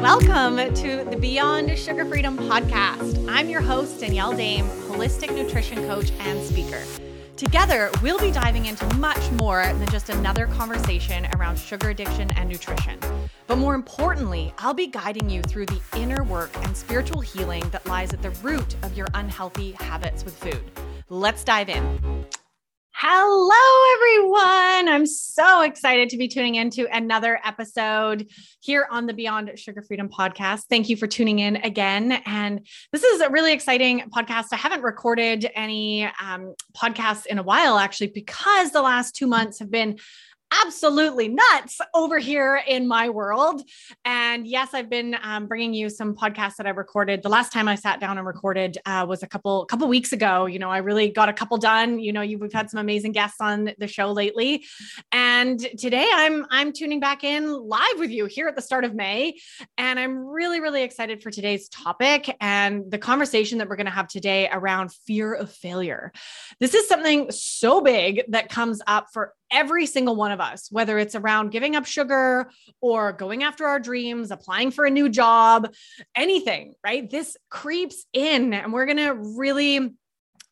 Welcome to the Beyond Sugar Freedom podcast. I'm your host, Danielle Daem, holistic nutrition coach and speaker. Together, we'll be diving into much more than just another conversation around sugar addiction and nutrition. But more importantly, I'll be guiding you through the inner work and spiritual healing that lies at the root of your unhealthy habits with food. Let's dive in. Hello, everyone. I'm so excited to be tuning into another episode here on the Beyond Sugar Freedom podcast. Thank you for tuning in again. And this is a really exciting podcast. I haven't recorded any um, podcasts in a while, actually, because the last two months have been absolutely nuts over here in my world. And yes, I've been um, bringing you some podcasts that I recorded. The last time I sat down and recorded uh, was a couple couple weeks ago. You know, I really got a couple done. You know, you, we've had some amazing guests on the show lately, and today I'm I'm tuning back in live with you here at the start of May, and I'm really really excited for today's topic and the conversation that we're going to have today around fear of failure. This is something so big that comes up for every single one of us, whether it's around giving up sugar or going after our dreams, applying for a new job, anything, right? This creeps in, and we're going to really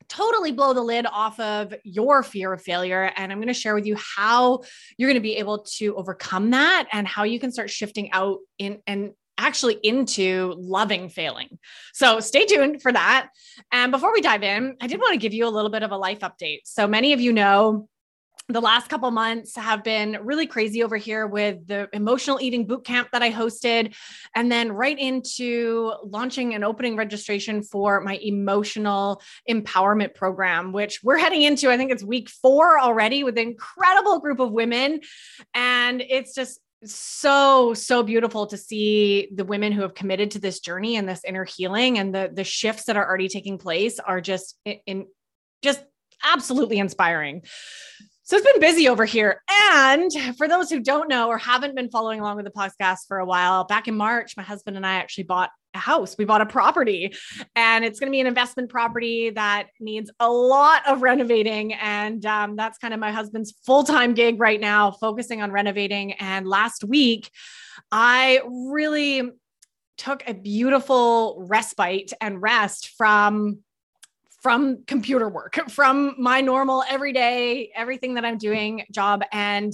totally blow the lid off of your fear of failure. And I'm going to share with you how you're going to be able to overcome that and how you can start shifting out in and actually into loving failing. So stay tuned for that. And before we dive in, I did want to give you a little bit of a life update. So many of you know the last couple months have been really crazy over here with the emotional eating boot camp that I hosted and then right into launching and opening registration for my emotional empowerment program which we're heading into I think it's week 4 already with an incredible group of women. And it's just so so beautiful to see the women who have committed to this journey and this inner healing and the the shifts that are already taking place are just in, in just absolutely inspiring so it's been busy over here. And for those who don't know or haven't been following along with the podcast for a while, back in March, my husband and I actually bought a house. We bought a property and it's going to be an investment property that needs a lot of renovating. And um, that's kind of my husband's full time gig right now, focusing on renovating. And last week, I really took a beautiful respite and rest from from computer work, from my normal everyday, everything that I'm doing job. And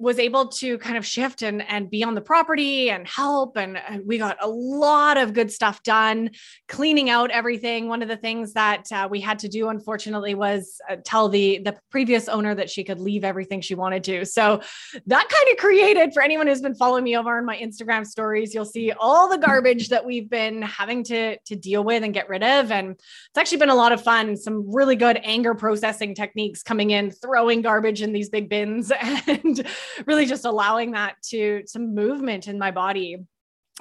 was able to kind of shift and, and be on the property and help. And we got a lot of good stuff done, cleaning out everything. One of the things that uh, we had to do, unfortunately, was uh, tell the, the previous owner that she could leave everything she wanted to. So that kind of created, for anyone who's been following me over on my Instagram stories, you'll see all the garbage that we've been having to, to deal with and get rid of. And it's actually been a lot of fun. Some really good anger processing techniques coming in, throwing garbage in these big bins and really just allowing that to some movement in my body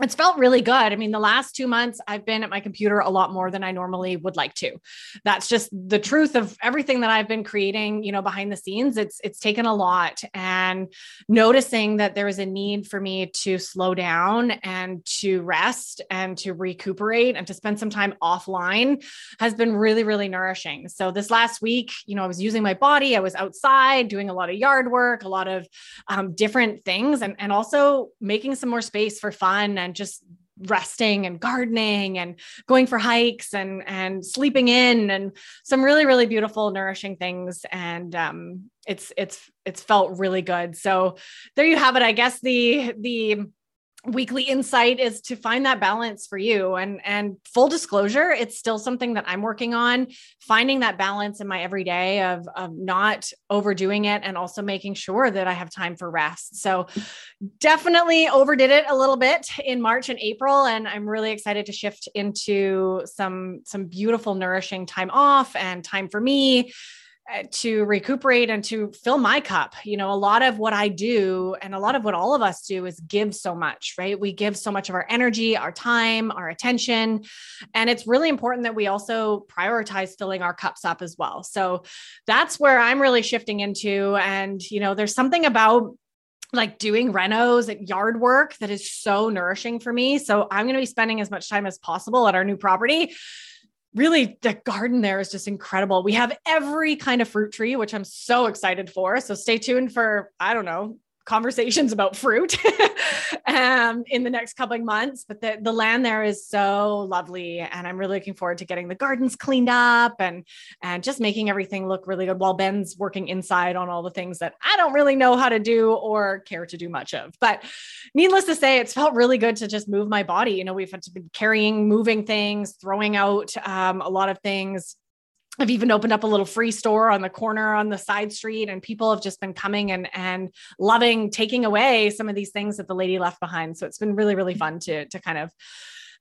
it's felt really good. I mean, the last two months, I've been at my computer a lot more than I normally would like to. That's just the truth of everything that I've been creating, you know, behind the scenes. It's it's taken a lot, and noticing that there is a need for me to slow down and to rest and to recuperate and to spend some time offline has been really, really nourishing. So this last week, you know, I was using my body. I was outside doing a lot of yard work, a lot of um, different things, and and also making some more space for fun and and just resting and gardening and going for hikes and and sleeping in and some really really beautiful nourishing things. And um it's it's it's felt really good. So there you have it i guess the the weekly insight is to find that balance for you. And and full disclosure it's still something that i'm working on finding that balance in my everyday of of not overdoing it and also making sure that i have time for rest. So definitely overdid it a little bit in march and april and i'm really excited to shift into some some beautiful nourishing time off and time for me Uh, to recuperate and to fill my cup. You know, a lot of what I do and a lot of what all of us do is give so much, right? We give so much of our energy, our time, our attention. And it's really important that we also prioritize filling our cups up as well. So that's where I'm really shifting into. And, you know, there's something about like doing renos at yard work that is so nourishing for me. So I'm going to be spending as much time as possible at our new property really the garden there is just incredible. We have every kind of fruit tree, which I'm so excited for. So stay tuned for, I don't know, conversations about fruit um, in the next couple of months. But the, the land there is so lovely. And I'm really looking forward to getting the gardens cleaned up and, and just making everything look really good while Ben's working inside on all the things that I don't really know how to do or care to do much of. But needless to say, it's felt really good to just move my body. You know, we've had to be carrying, moving things, throwing out um, a lot of things I've even opened up a little free store on the corner on the side street, and people have just been coming and and loving taking away some of these things that the lady left behind. So it's been really really fun to to kind of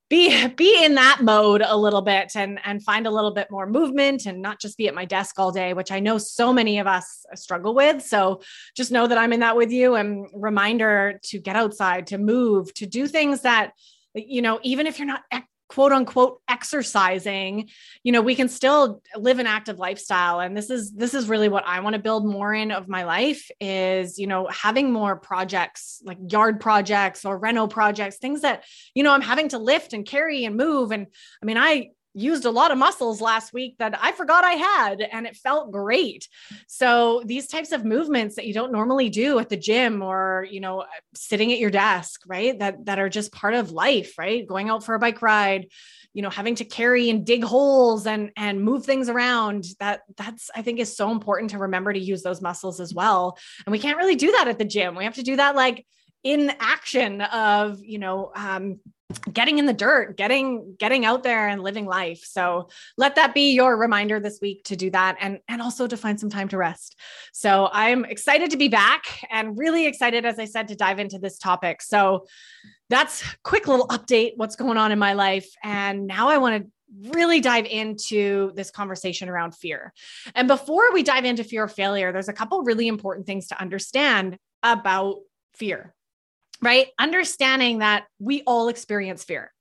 be be in that mode a little bit and and find a little bit more movement and not just be at my desk all day which i know so many of us struggle with so just know that i'm in that with you and reminder to get outside to move to do things that you know even if you're not quote unquote exercising you know we can still live an active lifestyle. And this is this is really what i want to build more in of my life is you know having more projects like yard projects or reno projects things that you know i'm having to lift and carry and move. And i mean i used a lot of muscles last week that I forgot I had and it felt great. So these types of movements that you don't normally do at the gym or, you know, sitting at your desk, right? That that are just part of life, right? Going out for a bike ride, you know, having to carry and dig holes and and move things around. That that's I think is so important to remember to use those muscles as well. And we can't really do that at the gym. We have to do that like in action of, you know, um getting in the dirt getting getting out there and living life. So let that be your reminder this week to do that and and also to find some time to rest. So i'm excited to be back and really excited as i said to dive into this topic. So that's quick little update what's going on in my life. And now i want to really dive into this conversation around fear. And before we dive into fear of failure, there's a couple really important things to understand about fear right? Understanding that we all experience fear.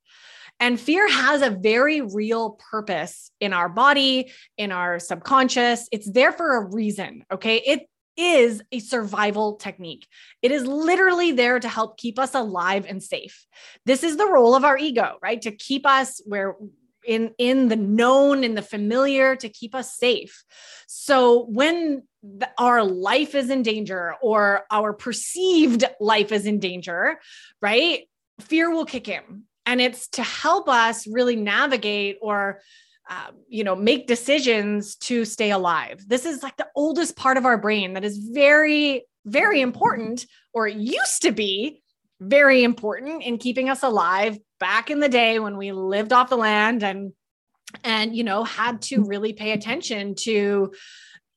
And fear has a very real purpose in our body, in our subconscious. It's there for a reason. Okay. It is a survival technique. It is literally there to help keep us alive and safe. This is the role of our ego, right? To keep us where in in the known in the familiar to keep us safe. So when our life is in danger or our perceived life is in danger right? Fear will kick in and it's to help us really navigate or uh, you know make decisions to stay alive. This is like the oldest part of our brain that is very very important or it used to be very important in keeping us alive back in the day when we lived off the land and and you know had to really pay attention to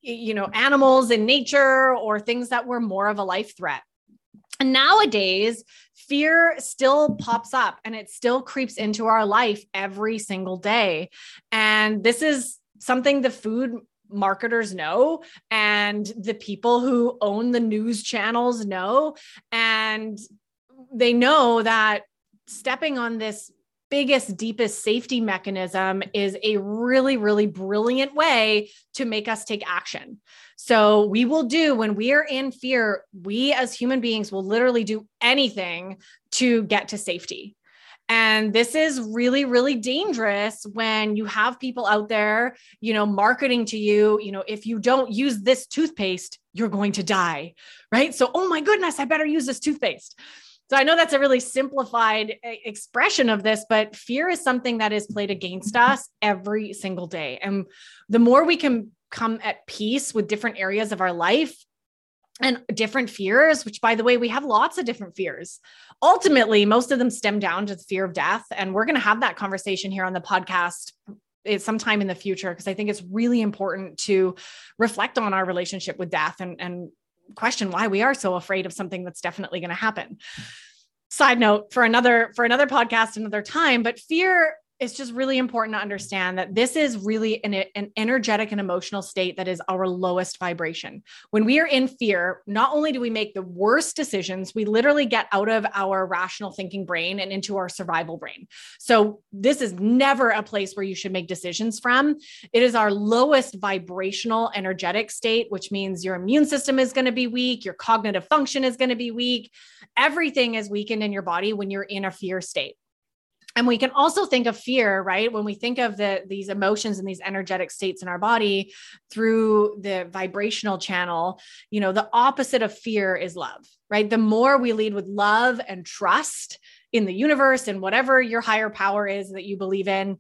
you know animals in nature or things that were more of a life threat. And nowadays fear still pops up and it still creeps into our life every single day. And this is something the food marketers know and the people who own the news channels know. And they know that stepping on this biggest, deepest safety mechanism is a really, really brilliant way to make us take action. So, we will do when we are in fear, we as human beings will literally do anything to get to safety. And this is really, really dangerous when you have people out there, you know, marketing to you, you know, if you don't use this toothpaste, you're going to die. Right. So, oh my goodness, I better use this toothpaste. So I know that's a really simplified eh, expression of this, but fear is something that is played against us every single day. And the more we can come at peace with different areas of our life, and different fears, which by the way, we have lots of different fears. Ultimately, most of them stem down to the fear of death. And we're going to have that conversation here on the podcast it's sometime in the future because I think it's really important to reflect on our relationship with death and, and question why we are so afraid of something that's definitely going to happen. Side note for another for another podcast another time but fear it's just really important to understand that this is really an, an energetic and emotional state that is our lowest vibration. When we are in fear, not only do we make the worst decisions, we literally get out of our rational thinking brain and into our survival brain. So, this is never a place where you should make decisions from. It is our lowest vibrational energetic state, which means your immune system is going to be weak, your cognitive function is going to be weak. Everything is weakened in your body when you're in a fear state. And we can also think of fear right? When we think of the these emotions and these energetic states in our body through the vibrational channel you know the opposite of fear is love right? The more we lead with love and trust in the universe and whatever your higher power is that you believe in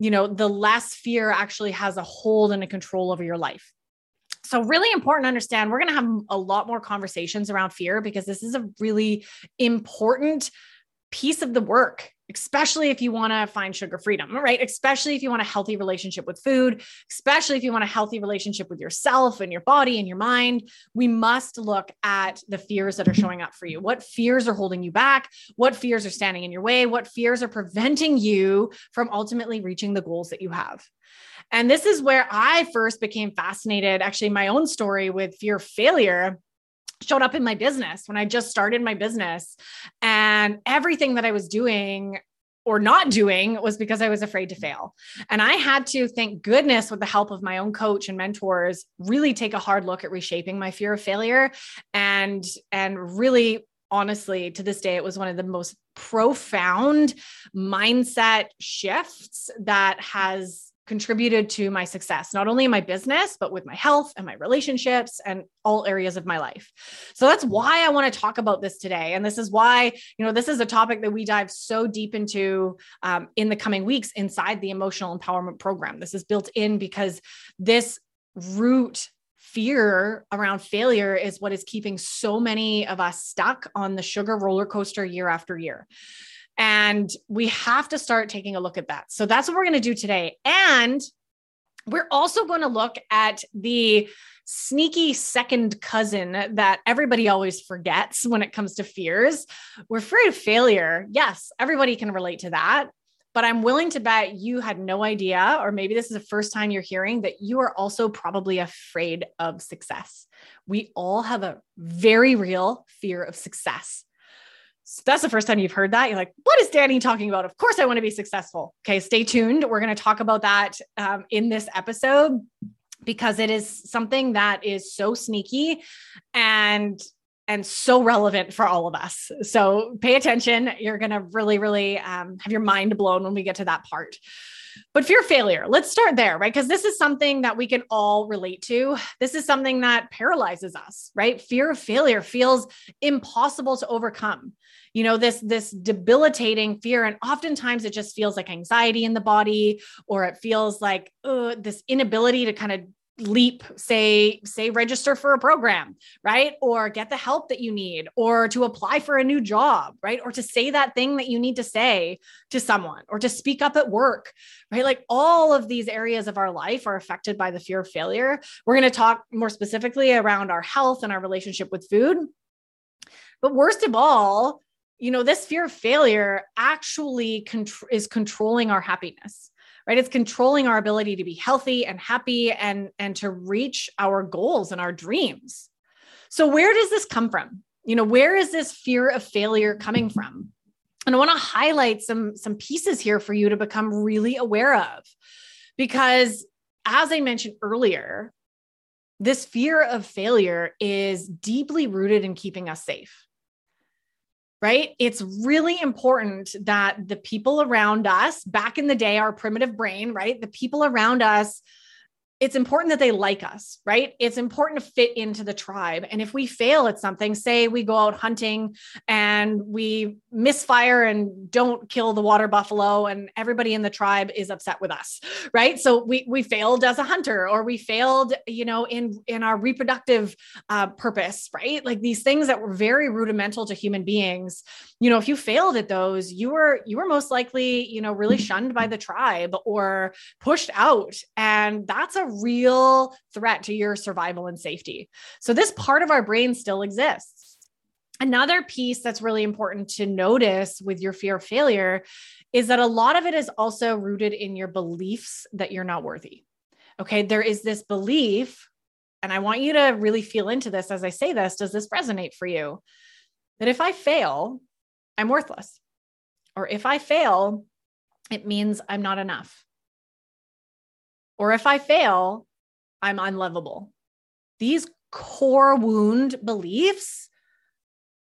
you know the less fear actually has a hold and a control over your life. So, really important to understand. We're going to have a lot more conversations around fear because this is a really important piece of the work especially if you want to find sugar freedom, right? Especially if you want a healthy relationship with food, especially if you want a healthy relationship with yourself and your body and your mind. We must look at the fears that are showing up for you. What fears are holding you back? What fears are standing in your way? What fears are preventing you from ultimately reaching the goals that you have? And this is where I first became fascinated, actually, my own story with fear of failure showed up in my business when I just started my business. And everything that I was doing or not doing was because I was afraid to fail. And I had to, thank goodness, with the help of my own coach and mentors, really take a hard look at reshaping my fear of failure and and really honestly to this day it was one of the most profound mindset shifts that has contributed to my success, not only in my business, but with my health and my relationships and all areas of my life. So that's why I want to talk about this today. And this is why, you know, this is a topic that we dive so deep into um, in the coming weeks inside the emotional empowerment program. This is built in because this root fear around failure is what is keeping so many of us stuck on the sugar roller coaster year after year. And we have to start taking a look at that. So that's what we're going to do today. And we're also going to look at the sneaky second cousin that everybody always forgets when it comes to fears. We're afraid of failure. Yes, everybody can relate to that. But I'm willing to bet you had no idea, or maybe this is the first time you're hearing that you are also probably afraid of success. We all have a very real fear of success. That's the first time you've heard that. You're like, what is Danny talking about? Of course, I want to be successful. Okay, stay tuned. We're going to talk about that um, in this episode because it is something that is so sneaky and and so relevant for all of us. So pay attention. You're going to really, really um, have your mind blown when we get to that part. But fear failure, let's start there, right? Because this is something that we can all relate to. This is something that paralyzes us, right? Fear of failure feels impossible to overcome you know this this debilitating fear and oftentimes it just feels like anxiety in the body or it feels like this inability to kind of leap say say register for a program right? Or get the help that you need or to apply for a new job right? Or to say that thing that you need to say to someone or to speak up at work right? Like all of these areas of our life are affected by the fear of failure. We're going to talk more specifically around our health and our relationship with food. But worst of all you know, this fear of failure actually contr- is controlling our happiness, right? It's controlling our ability to be healthy and happy and, and to reach our goals and our dreams. So, where does this come from? You know, where is this fear of failure coming from? And I want to highlight some, some pieces here for you to become really aware of. Because as I mentioned earlier, this fear of failure is deeply rooted in keeping us safe right? It's really important that the people around us, back in the day, our primitive brain, right? The people around us it's important that they like us, right? It's important to fit into the tribe. And if we fail at something, say we go out hunting and we misfire and don't kill the water buffalo and everybody in the tribe is upset with us, right? So we we failed as a hunter or we failed, you know, in in our reproductive uh, purpose, right? Like these things that were very rudimental to human beings. You know, if you failed at those, you were you were most likely, you know, really shunned by the tribe or pushed out. And that's a real threat to your survival and safety. So, this part of our brain still exists. Another piece that's really important to notice with your fear of failure is that a lot of it is also rooted in your beliefs that you're not worthy. Okay. There is this belief, and I want you to really feel into this as I say this. Does this resonate for you? That if I fail, I'm worthless. Or if I fail, it means I'm not enough. Or if I fail, I'm unlovable. These core wound beliefs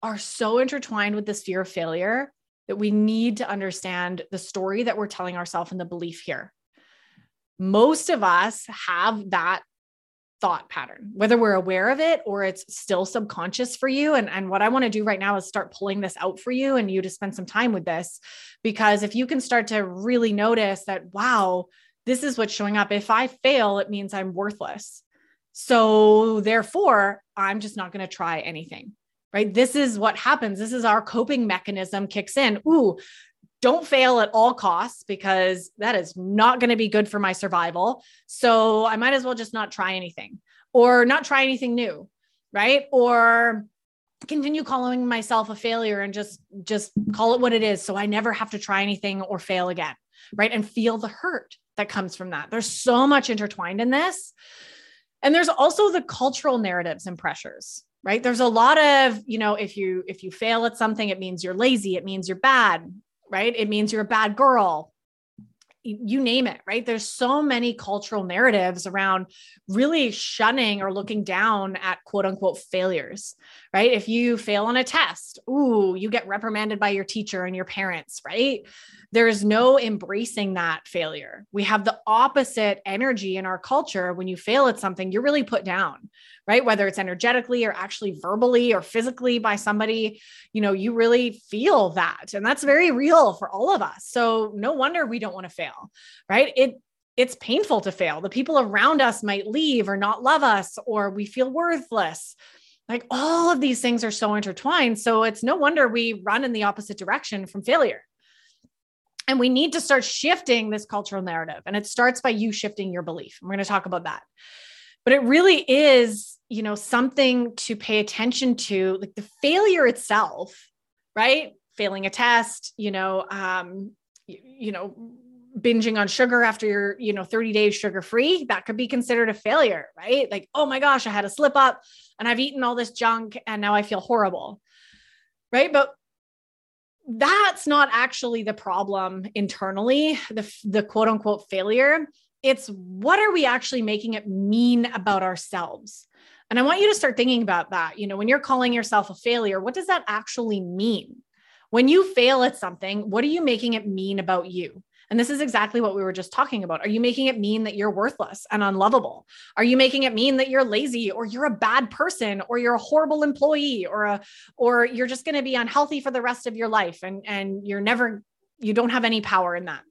are so intertwined with this fear of failure that we need to understand the story that we're telling ourselves and the belief here. Most of us have that thought pattern, whether we're aware of it or it's still subconscious for you. And, and what I want to do right now is start pulling this out for you and you to spend some time with this. Because if you can start to really notice that, wow, this is what's showing up. If I fail, it means I'm worthless. So therefore, I'm just not going to try anything. Right. This is what happens. This is our coping mechanism kicks in. Ooh, don't fail at all costs because that is not going to be good for my survival. So I might as well just not try anything or not try anything new, right? Or continue calling myself a failure and just just call it what it is so I never have to try anything or fail again, right? And feel the hurt that comes from that. There's so much intertwined in this. And there's also the cultural narratives and pressures, right? There's a lot of, you know, if you if you fail at something it means you're lazy, it means you're bad right? It means you're a bad girl. You name it, right? There's so many cultural narratives around really shunning or looking down at quote unquote failures, right? If you fail on a test, ooh, you get reprimanded by your teacher and your parents, right? There's no embracing that failure. We have the opposite energy in our culture. When you fail at something, you're really put down, right? Whether it's energetically or actually verbally or physically by somebody, you know, you really feel that. And that's very real for all of us. So no wonder we don't want to fail, right? It it's painful to fail. The people around us might leave or not love us, or we feel worthless. Like all of these things are so intertwined. So it's no wonder we run in the opposite direction from failure. And we need to start shifting this cultural narrative. And it starts by you shifting your belief. We're going to talk about that. But it really is, you know, something to pay attention to, like the failure itself, right? Failing a test, you know, um, you, you know, binging on sugar after you're, you know, 30 days sugar free, that could be considered a failure, right? Like, oh my gosh, I had a slip up and I've eaten all this junk and now I feel horrible. Right. But that's not actually the problem internally, the, the quote unquote failure. It's what are we actually making it mean about ourselves? And I want you to start thinking about that. You know, when you're calling yourself a failure, what does that actually mean? When you fail at something, what are you making it mean about you? And this is exactly what we were just talking about. Are you making it mean that you're worthless and unlovable? Are you making it mean that you're lazy or you're a bad person or you're a horrible employee or a or you're just going to be unhealthy for the rest of your life and and you're never you don't have any power in that?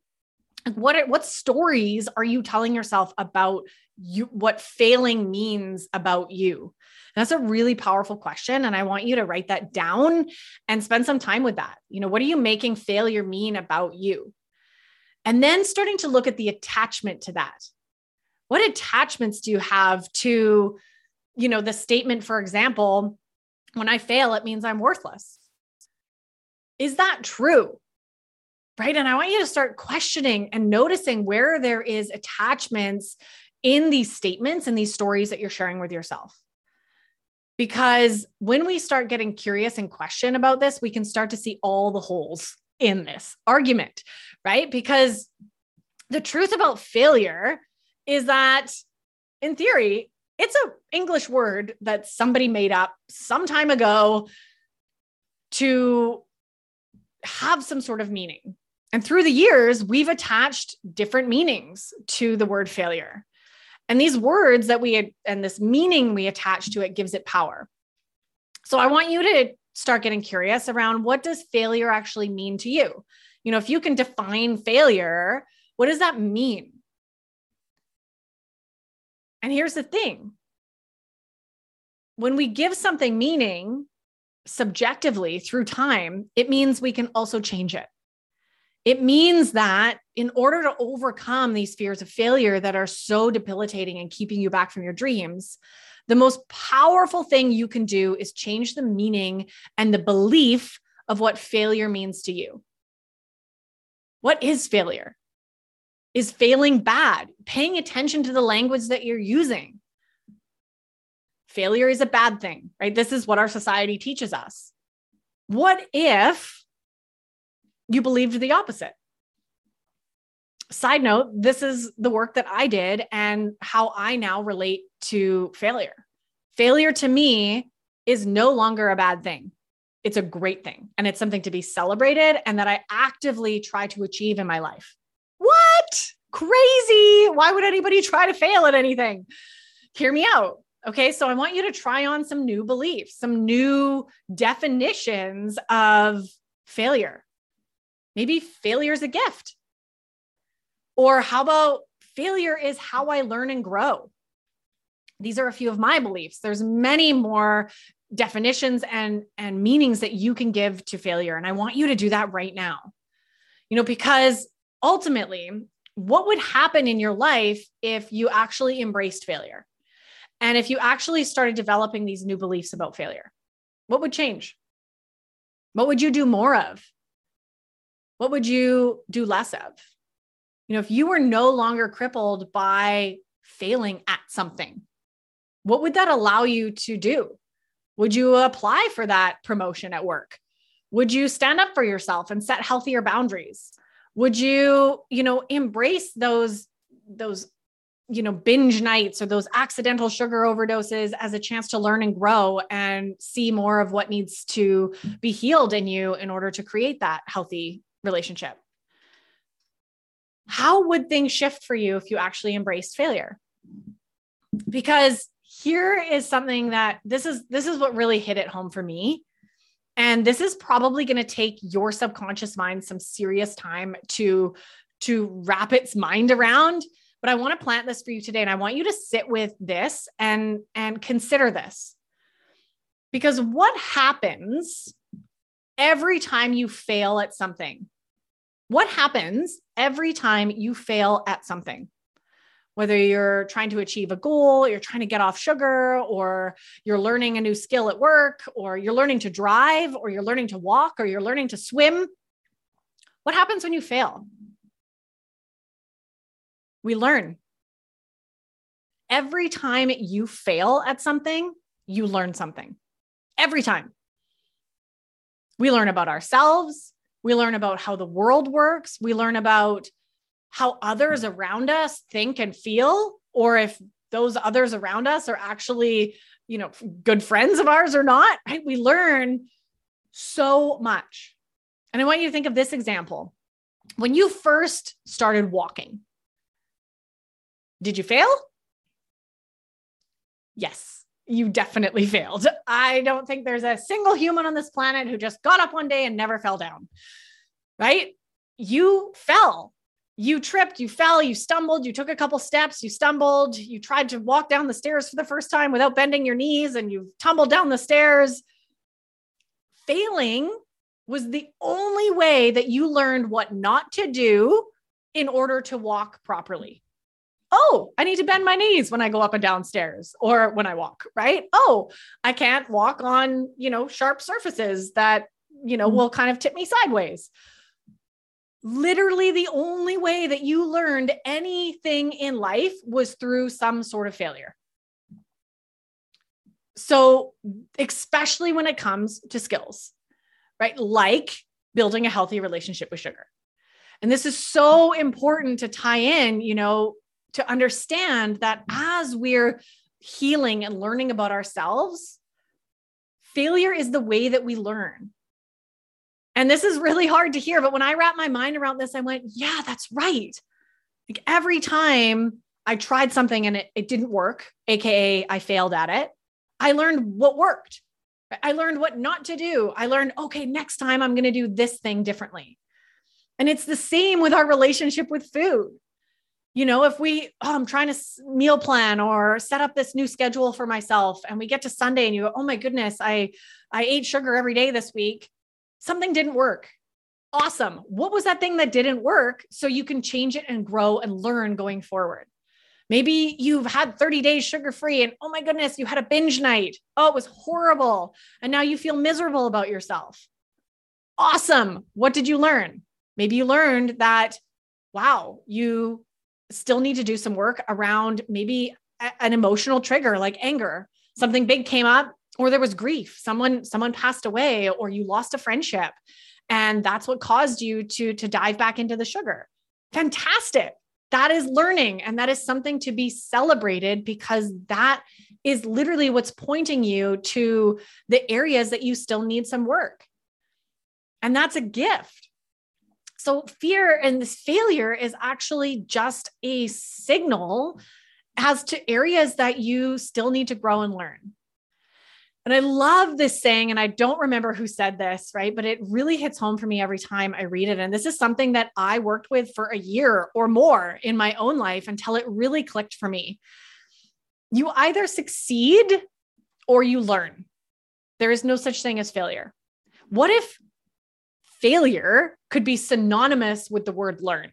What what stories are you telling yourself about you what failing means about you? That's a really powerful question. And I want you to write that down and spend some time with that. You know, what are you making failure mean about you? And then starting to look at the attachment to that. What attachments do you have to, you know, the statement, for example, when I fail, it means I'm worthless. Is that true? Right. And I want you to start questioning and noticing where there is attachments in these statements and these stories that you're sharing with yourself. Because when we start getting curious and question about this, we can start to see all the holes in this argument, right? Because the truth about failure is that in theory, it's an English word that somebody made up some time ago to have some sort of meaning. And through the years, we've attached different meanings to the word failure. And these words that we and this meaning we attach to it gives it power. So I want you to start getting curious around what does failure actually mean to you? You know, if you can define failure, what does that mean? And here's the thing when we give something meaning subjectively through time, it means we can also change it. It means that in order to overcome these fears of failure that are so debilitating and keeping you back from your dreams, the most powerful thing you can do is change the meaning and the belief of what failure means to you. What is failure? Is failing bad? Paying attention to the language that you're using. Failure is a bad thing, right? This is what our society teaches us. What if you believed the opposite? Side note, this is the work that I did and how I now relate to failure. Failure to me is no longer a bad thing. it's a great thing and it's something to be celebrated and that I actively try to achieve in my life. What? Crazy. Why would anybody try to fail at anything? Hear me out. Okay. So I want you to try on some new beliefs, some new definitions of failure. Maybe failure is a gift. Or how about failure is how I learn and grow? These are a few of my beliefs. There's many more definitions and and meanings that you can give to failure and I want you to do that right now. You know, because ultimately, what would happen in your life if you actually embraced failure? And if you actually started developing these new beliefs about failure? What would change? What would you do more of? What would you do less of? You know, if you were no longer crippled by failing at something, what would that allow you to do? Would you apply for that promotion at work? Would you stand up for yourself and set healthier boundaries? Would you, you know, embrace those those you know binge nights or those accidental sugar overdoses as a chance to learn and grow and see more of what needs to be healed in you in order to create that healthy relationship how would things shift for you if you actually embraced failure? Because here is something that this is this is what really hit it home for me. And this is probably going to take your subconscious mind some serious time to to wrap its mind around, but I want to plant this for you today and I want you to sit with this and and consider this. Because what happens every time you fail at something? What happens every time you fail at something? Whether you're trying to achieve a goal, you're trying to get off sugar, or you're learning a new skill at work, or you're learning to drive, or you're learning to walk, or you're learning to swim. What happens when you fail? We learn. Every time you fail at something, you learn something. Every time. We learn about ourselves. We learn about how the world works. We learn about how others hmm. around us think and feel, or if those others around us are actually, you know, good friends of ours or not. Right? We learn so much. And I want you to think of this example. When you first started walking, did you fail? Yes you definitely failed. I don't think there's a single human on this planet who just got up one day and never fell down, right? You fell. You tripped, you fell, you stumbled, you took a couple steps, you stumbled, you tried to walk down the stairs for the first time without bending your knees, and you tumbled down the stairs. Failing was the only way that you learned what not to do in order to walk properly oh, I need to bend my knees when I go up and down stairs or when I walk, right? Oh, I can't walk on, you know, sharp surfaces that, you know, mm. will kind of tip me sideways. Literally, the only way that you learned anything in life was through some sort of failure. So, especially when it comes to skills, right? Like building a healthy relationship with sugar. And this is so important to tie in, you know, to understand that as we're healing and learning about ourselves, failure is the way that we learn. And this is really hard to hear, but when I wrap my mind around this, I went, yeah, that's right. Like every time I tried something and it, it didn't work, AKA I failed at it, I learned what worked. I learned what not to do. I learned, okay, next time I'm going to do this thing differently. And it's the same with our relationship with food you know if we oh, i'm trying to meal plan or set up this new schedule for myself and we get to sunday and you go oh my goodness i i ate sugar every day this week something didn't work. Awesome. What was that thing that didn't work? So you can change it and grow and learn going forward. Maybe you've had 30 days sugar free and oh my goodness you had a binge night. Oh it was horrible. And now you feel miserable about yourself. Awesome. What did you learn? Maybe you learned that wow you still need to do some work around maybe an emotional trigger like anger. Something big came up or there was grief. Someone someone passed away or you lost a friendship and that's what caused you to to dive back into the sugar. Fantastic. That is learning and that is something to be celebrated because that is literally what's pointing you to the areas that you still need some work. And that's a gift. So, fear and this failure is actually just a signal as to areas that you still need to grow and learn. And I love this saying, and I don't remember who said this, right? But it really hits home for me every time I read it. And this is something that I worked with for a year or more in my own life until it really clicked for me. You either succeed or you learn. There is no such thing as failure. What if failure could be synonymous with the word learn?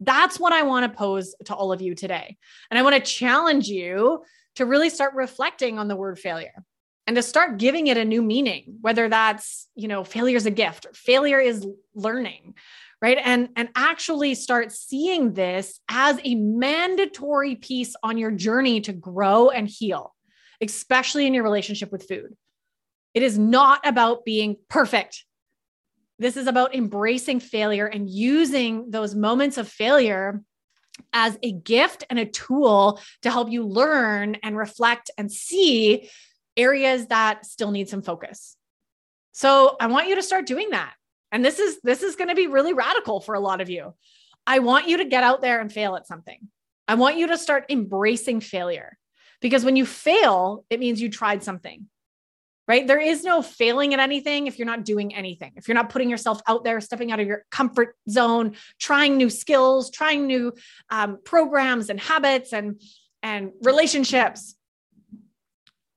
That's what I want to pose to all of you today. And I want to challenge you to really start reflecting on the word failure and to start giving it a new meaning whether that's you know failure is a gift or failure is learning right? And and actually start seeing this as a mandatory piece on your journey to grow and heal especially in your relationship with food. It is not about being perfect. This is about embracing failure and using those moments of failure as a gift and a tool to help you learn and reflect and see areas that still need some focus. So I want you to start doing that. And this is this is going to be really radical for a lot of you. I want you to get out there and fail at something. I want you to start embracing failure. Because when you fail, it means you tried something. Right? There is no failing at anything if you're not doing anything. If you're not putting yourself out there, stepping out of your comfort zone, trying new skills, trying new um, programs and habits and and relationships.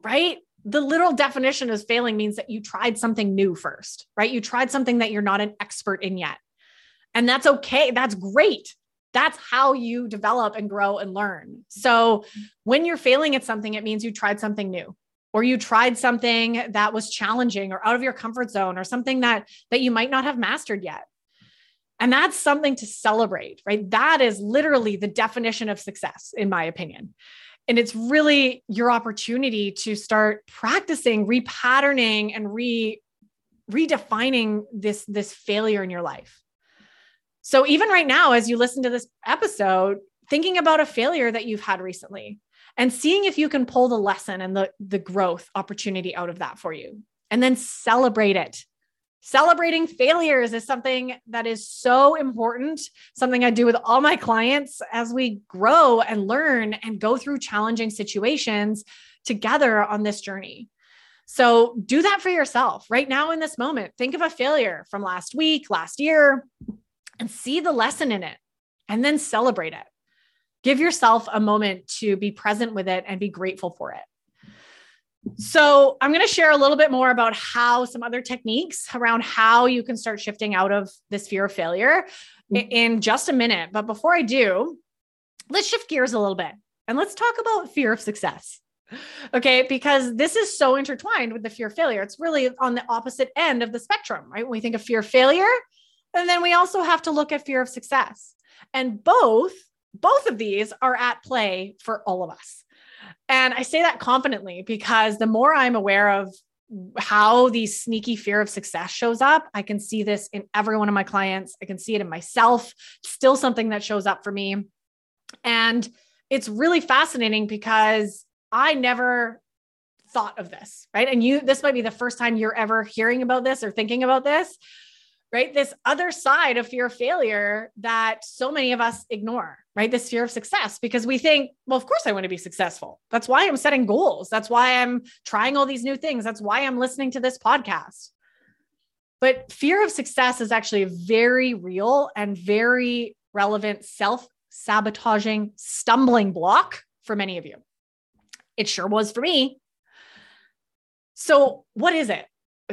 Right? The literal definition of failing means that you tried something new first, right? You tried something that you're not an expert in yet. And that's okay. That's great. That's how you develop and grow and learn. So when you're failing at something, it means you tried something new or you tried something that was challenging or out of your comfort zone or something that that you might not have mastered yet. And that's something to celebrate, right? That is literally the definition of success in my opinion and it's really your opportunity to start practicing repatterning and re redefining this this failure in your life. So even right now as you listen to this episode thinking about a failure that you've had recently and seeing if you can pull the lesson and the the growth opportunity out of that for you and then celebrate it Celebrating failures is something that is so important, something I do with all my clients as we grow and learn and go through challenging situations together on this journey. So do that for yourself right now in this moment. Think of a failure from last week, last year, and see the lesson in it and then celebrate it. Give yourself a moment to be present with it and be grateful for it. So, I'm going to share a little bit more about how some other techniques around how you can start shifting out of this fear of failure mm-hmm. in just a minute. But before I do, let's shift gears a little bit and let's talk about fear of success. Okay, because this is so intertwined with the fear of failure. It's really on the opposite end of the spectrum, right? When we think of fear of failure, and then we also have to look at fear of success. And both both of these are at play for all of us. And I say that confidently because the more I'm aware of how the sneaky fear of success shows up, I can see this in every one of my clients. I can see it in myself, still something that shows up for me. And it's really fascinating because I never thought of this, right? And you, this might be the first time you're ever hearing about this or thinking about this, right? This other side of fear of failure that so many of us ignore, right? This fear of success, because we think, well, of course I want to be successful. That's why I'm setting goals. That's why I'm trying all these new things. That's why I'm listening to this podcast. But fear of success is actually a very real and very relevant self sabotaging stumbling block for many of you. It sure was for me. So, what is it?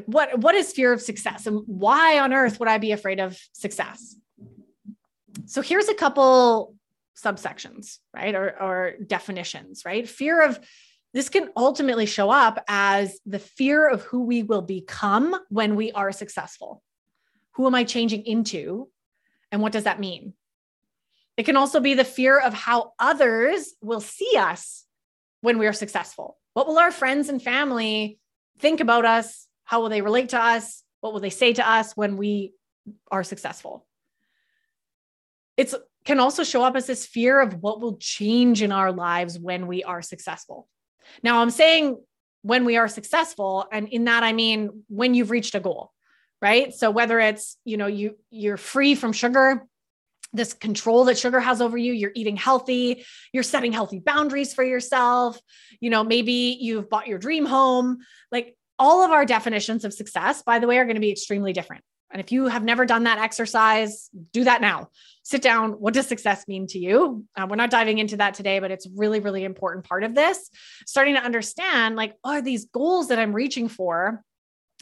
what what is fear of success and why on earth would I be afraid of success? So here's a couple subsections, right? Or, or definitions, right? Fear of this can ultimately show up as the fear of who we will become when we are successful. Who am I changing into? And what does that mean? It can also be the fear of how others will see us when we are successful. What will our friends and family think about us how will they relate to us? What will they say to us when we are successful? It's can also show up as this fear of what will change in our lives when we are successful. Now, I'm saying when we are successful, and in that I mean when you've reached a goal, right? So whether it's, you know, you you're free from sugar, this control that sugar has over you you're eating healthy you're setting healthy boundaries for yourself you know maybe you've bought your dream home like all of our definitions of success by the way are going to be extremely different and if you have never done that exercise do that now sit down what does success mean to you uh, we're not diving into that today but it's really really important part of this starting to understand like are these goals that i'm reaching for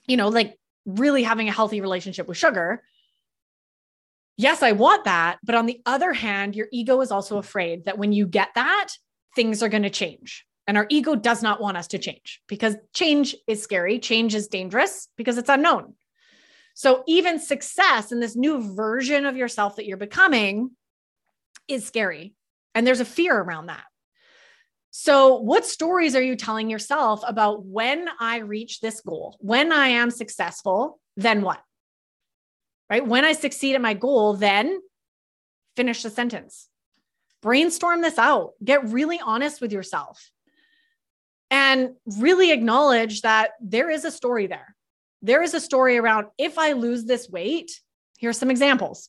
you know like really having a healthy relationship with sugar yes, I want that. But on the other hand, your ego is also afraid that when you get that, things are going to change. And our ego does not want us to change because change is scary. Change is dangerous because it's unknown. So even success in this new version of yourself that you're becoming is scary. And there's a fear around that. So, what stories are you telling yourself about when I reach this goal? When I am successful, then what? right? When I succeed at my goal, then finish the sentence. Brainstorm this out. Get really honest with yourself and really acknowledge that there is a story there. There is a story around if I lose this weight, here's some examples.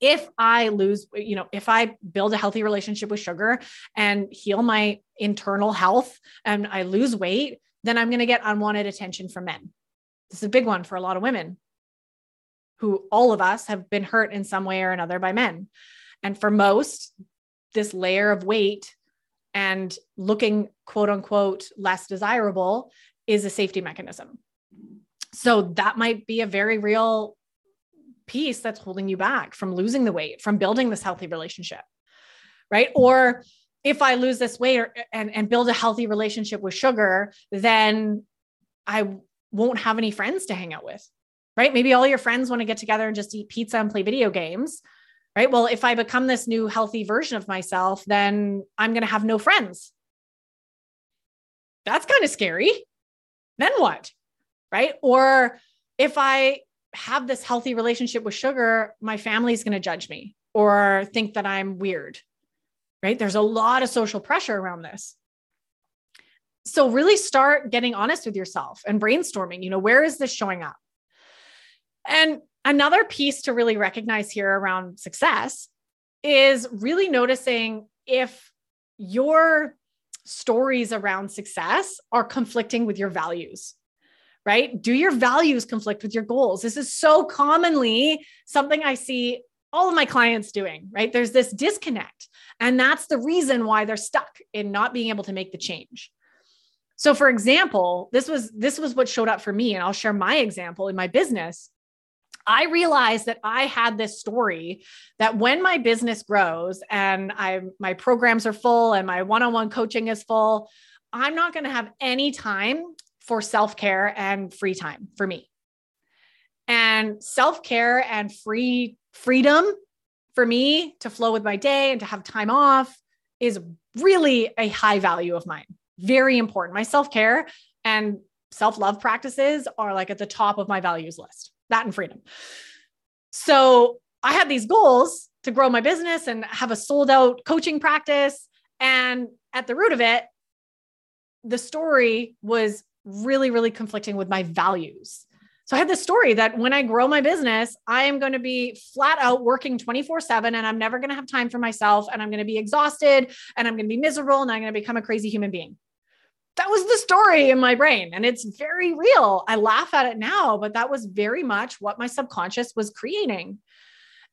If I lose, you know, if I build a healthy relationship with sugar and heal my internal health and I lose weight, then I'm going to get unwanted attention from men. This is a big one for a lot of women who all of us have been hurt in some way or another by men. And for most, this layer of weight and looking quote unquote less desirable is a safety mechanism. So that might be a very real piece that's holding you back from losing the weight, from building this healthy relationship. Right. Or if I lose this weight or, and, and build a healthy relationship with sugar, then I won't have any friends to hang out with right? Maybe all your friends want to get together and just eat pizza and play video games, right? Well, if I become this new healthy version of myself, then I'm going to have no friends. That's kind of scary. Then what? Right? Or if I have this healthy relationship with sugar, my family's going to judge me or think that I'm weird. Right? There's a lot of social pressure around this. So really start getting honest with yourself and brainstorming, you know, where is this showing up? And another piece to really recognize here around success is really noticing if your stories around success are conflicting with your values right? Do your values conflict with your goals? This is so commonly something I see all of my clients doing, right? There's this disconnect. And that's the reason why they're stuck in not being able to make the change. So for example, this was this was what showed up for me and I'll share my example in my business. I realized that I had this story that when my business grows and I my programs are full and my one-on-one coaching is full, I'm not going to have any time for self-care and free time for me. And self-care and free freedom for me to flow with my day and to have time off is really a high value of mine. Very important. My self-care and self-love practices are like at the top of my values list that and freedom. So I had these goals to grow my business and have a sold out coaching practice. And at the root of it, the story was really, really conflicting with my values. So I had this story that when I grow my business, I am going to be flat out working 24 7 and I'm never going to have time for myself and I'm going to be exhausted and I'm going to be miserable and I'm going to become a crazy human being that was the story in my brain and it's very real. I laugh at it now, but that was very much what my subconscious was creating.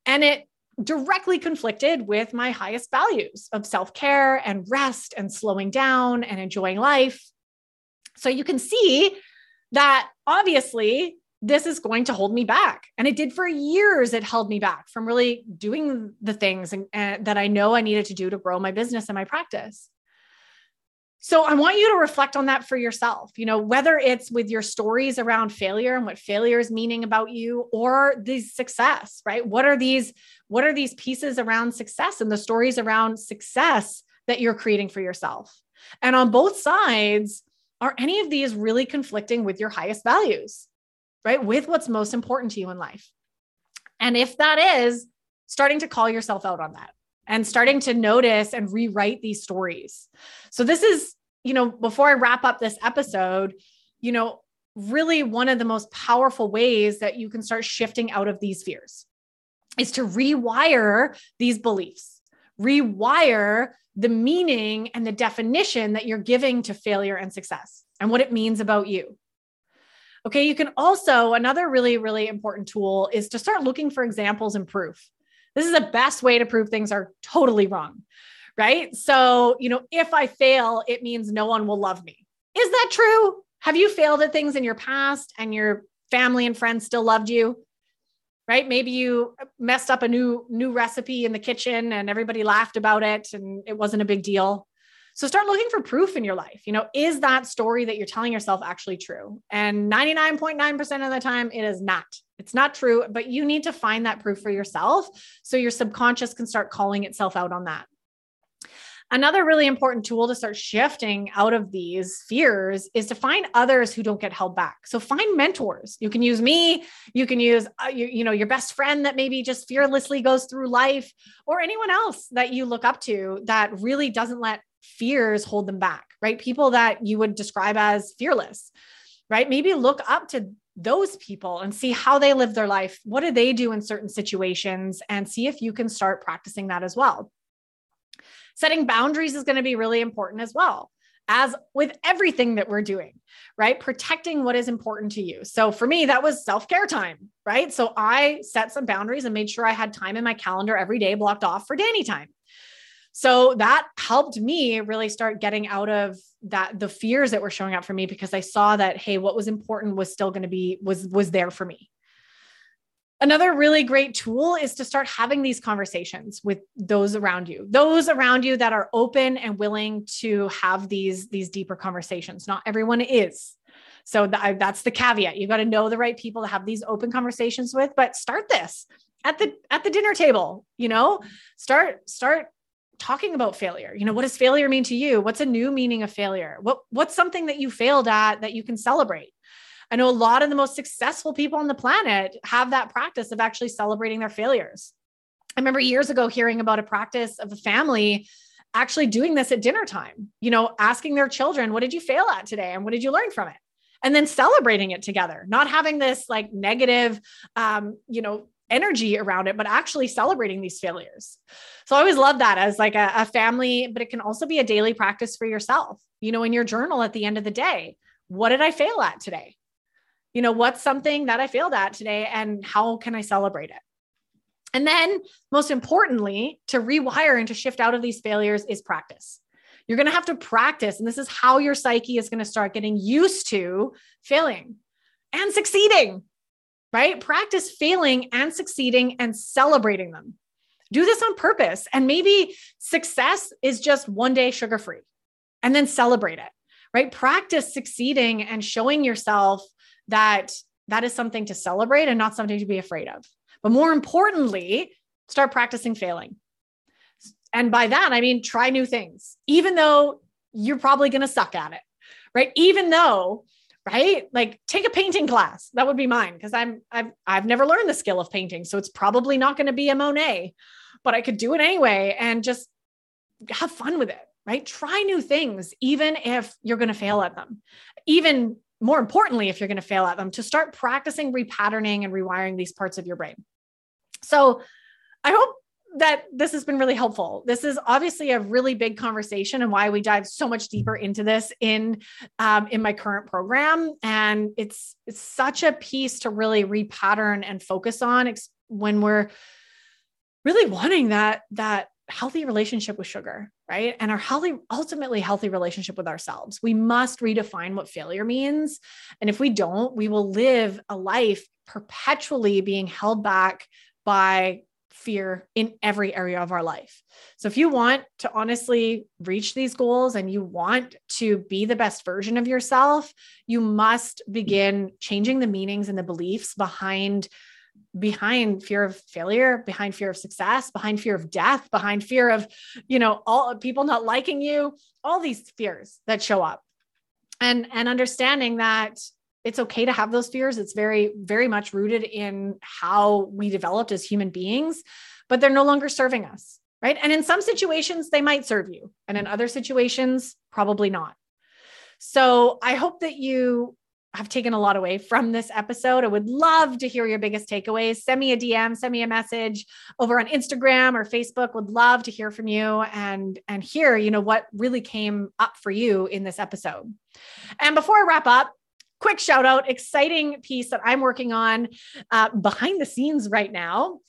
And it directly conflicted with my highest values of self care and rest and slowing down and enjoying life. So you can see that obviously this is going to hold me back. And it did for years. It held me back from really doing the things and, and, that I know I needed to do to grow my business and my practice. So I want you to reflect on that for yourself, you know, whether it's with your stories around failure and what failure is meaning about you or the success, right? What are these what are these pieces around success and the stories around success that you're creating for yourself? And on both sides, are any of these really conflicting with your highest values? Right? With what's most important to you in life? And if that is, starting to call yourself out on that and starting to notice and rewrite these stories. So, this is, you know, before I wrap up this episode, you know, really one of the most powerful ways that you can start shifting out of these fears is to rewire these beliefs, rewire the meaning and the definition that you're giving to failure and success and what it means about you. Okay, you can also, another really, really important tool is to start looking for examples and proof. This is the best way to prove things are totally wrong, right? So, you know, if I fail, it means no one will love me. Is that true? Have you failed at things in your past and your family and friends still loved you? Right? Maybe you messed up a new new recipe in the kitchen and everybody laughed about it and it wasn't a big deal. So start looking for proof in your life. You know, is that story that you're telling yourself actually true? And 99.9% of the time, it is not. It's not true, but you need to find that proof for yourself so your subconscious can start calling itself out on that. Another really important tool to start shifting out of these fears is to find others who don't get held back. So find mentors. You can use me, you can use uh, you, you know your best friend that maybe just fearlessly goes through life or anyone else that you look up to that really doesn't let fears hold them back, right? People that you would describe as fearless, right? Maybe look up to those people and see how they live their life. What do they do in certain situations? And see if you can start practicing that as well. Setting boundaries is going to be really important as well as with everything that we're doing, right? Protecting what is important to you. So for me, that was self care time, right? So I set some boundaries and made sure I had time in my calendar every day blocked off for Danny time. So that helped me really start getting out of that the fears that were showing up for me because I saw that hey, what was important was still going to be was was there for me. Another really great tool is to start having these conversations with those around you. Those around you that are open and willing to have these these deeper conversations. Not everyone is. So th- that's the caveat. You've got to know the right people to have these open conversations with, but start this at the at the dinner table, you know? Start start talking about failure. You know, what does failure mean to you? What's a new meaning of failure? What what's something that you failed at that you can celebrate? I know a lot of the most successful people on the planet have that practice of actually celebrating their failures. I remember years ago hearing about a practice of a family actually doing this at dinner time, you know, asking their children, what did you fail at today? And what did you learn from it? And then celebrating it together, not having this like negative, um, you know, energy around it, but actually celebrating these failures. So I always love that as like a, a, family, but it can also be a daily practice for yourself. You know, in your journal at the end of the day, what did I fail at today? You know, what's something that I failed at today and how can I celebrate it? And then, most importantly, to rewire and to shift out of these failures is practice. You're going to have to practice. And this is how your psyche is going to start getting used to failing and succeeding right? Practice failing and succeeding and celebrating them. Do this on purpose. And maybe success is just one day sugar free and then celebrate it, right? Practice succeeding and showing yourself that that is something to celebrate and not something to be afraid of. But more importantly, start practicing failing. And by that, I mean, try new things, even though you're probably going to suck at it, right? Even though right? Like take a painting class. That would be mine because I'm I've I've never learned the skill of painting, so it's probably not going to be a Monet, but I could do it anyway and just have fun with it, right? Try new things even if you're going to fail at them. Even more importantly, if you're going to fail at them, to start practicing repatterning and rewiring these parts of your brain. So, I hope that this has been really helpful. This is obviously a really big conversation and why we dive so much deeper into this in um, in my current program. And it's it's such a piece to really repattern and focus on when we're really wanting that that healthy relationship with sugar, right? And our healthy, ultimately healthy relationship with ourselves. We must redefine what failure means. And if we don't, we will live a life perpetually being held back by fear in every area of our life. So, if you want to honestly reach these goals and you want to be the best version of yourself, you must begin changing the meanings and the beliefs behind behind fear of failure behind fear of success behind fear of death behind fear of you know all people not liking you all these fears that show up and and understanding that it's okay to have those fears. It's very, very much rooted in how we developed as human beings. but they're no longer serving us, right? And in some situations, they might serve you, and in other situations, probably not. So I hope that you have taken a lot away from this episode. I would love to hear your biggest takeaways. Send me a DM, send me a message over on Instagram or Facebook. Would love to hear from you and and hear, you know, what really came up for you in this episode. And before I wrap up, quick shout out, exciting piece that I'm working on uh, behind the scenes right now.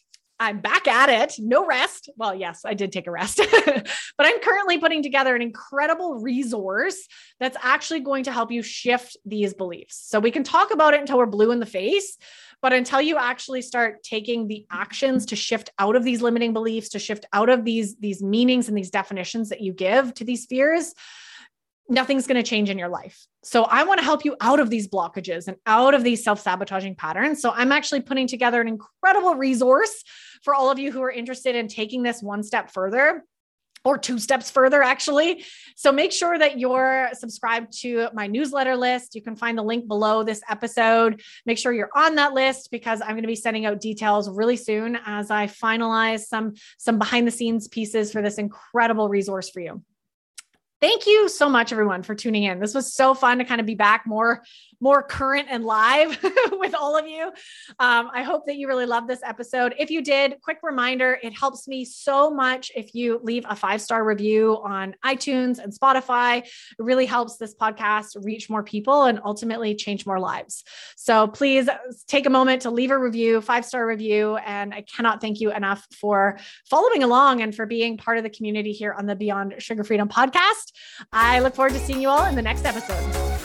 I'm back at it, no rest. Well, yes, I did take a rest, but I'm currently putting together an incredible resource that's actually going to help you shift these beliefs. So we can talk about it until we're blue in the face, but until you actually start taking the actions to shift out of these limiting beliefs, to shift out of these these meanings and these definitions that you give to these fears, nothing's going to change in your life. So I want to help you out of these blockages and out of these self-sabotaging patterns. So I'm actually putting together an incredible resource for all of you who are interested in taking this one step further or two steps further, actually. So make sure that you're subscribed to my newsletter list. You can find the link below this episode. Make sure you're on that list because I'm going to be sending out details really soon as I finalize some, some behind the scenes pieces for this incredible resource for you. Thank you so much, everyone, for tuning in. This was so fun to kind of be back more more current and live with all of you. Um, I hope that you really loved this episode. If you did, quick reminder it helps me so much if you leave a five star review on iTunes and Spotify. It really helps this podcast reach more people and ultimately change more lives. So please take a moment to leave a review, five star review. And I cannot thank you enough for following along and for being part of the community here on the Beyond Sugar Freedom podcast. I look forward to seeing you all in the next episode.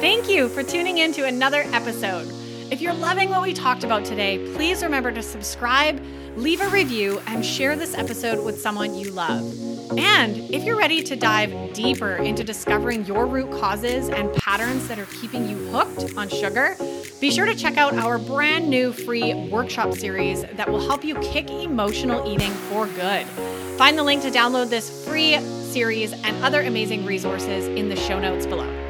Thank you for tuning in to another episode. If you're loving what we talked about today, please remember to subscribe, leave a review, and share this episode with someone you love. And if you're ready to dive deeper into discovering your root causes and patterns that are keeping you hooked on sugar, be sure to check out our brand new free workshop series that will help you kick emotional eating for good. Find the link to download this free series and other amazing resources in the show notes below.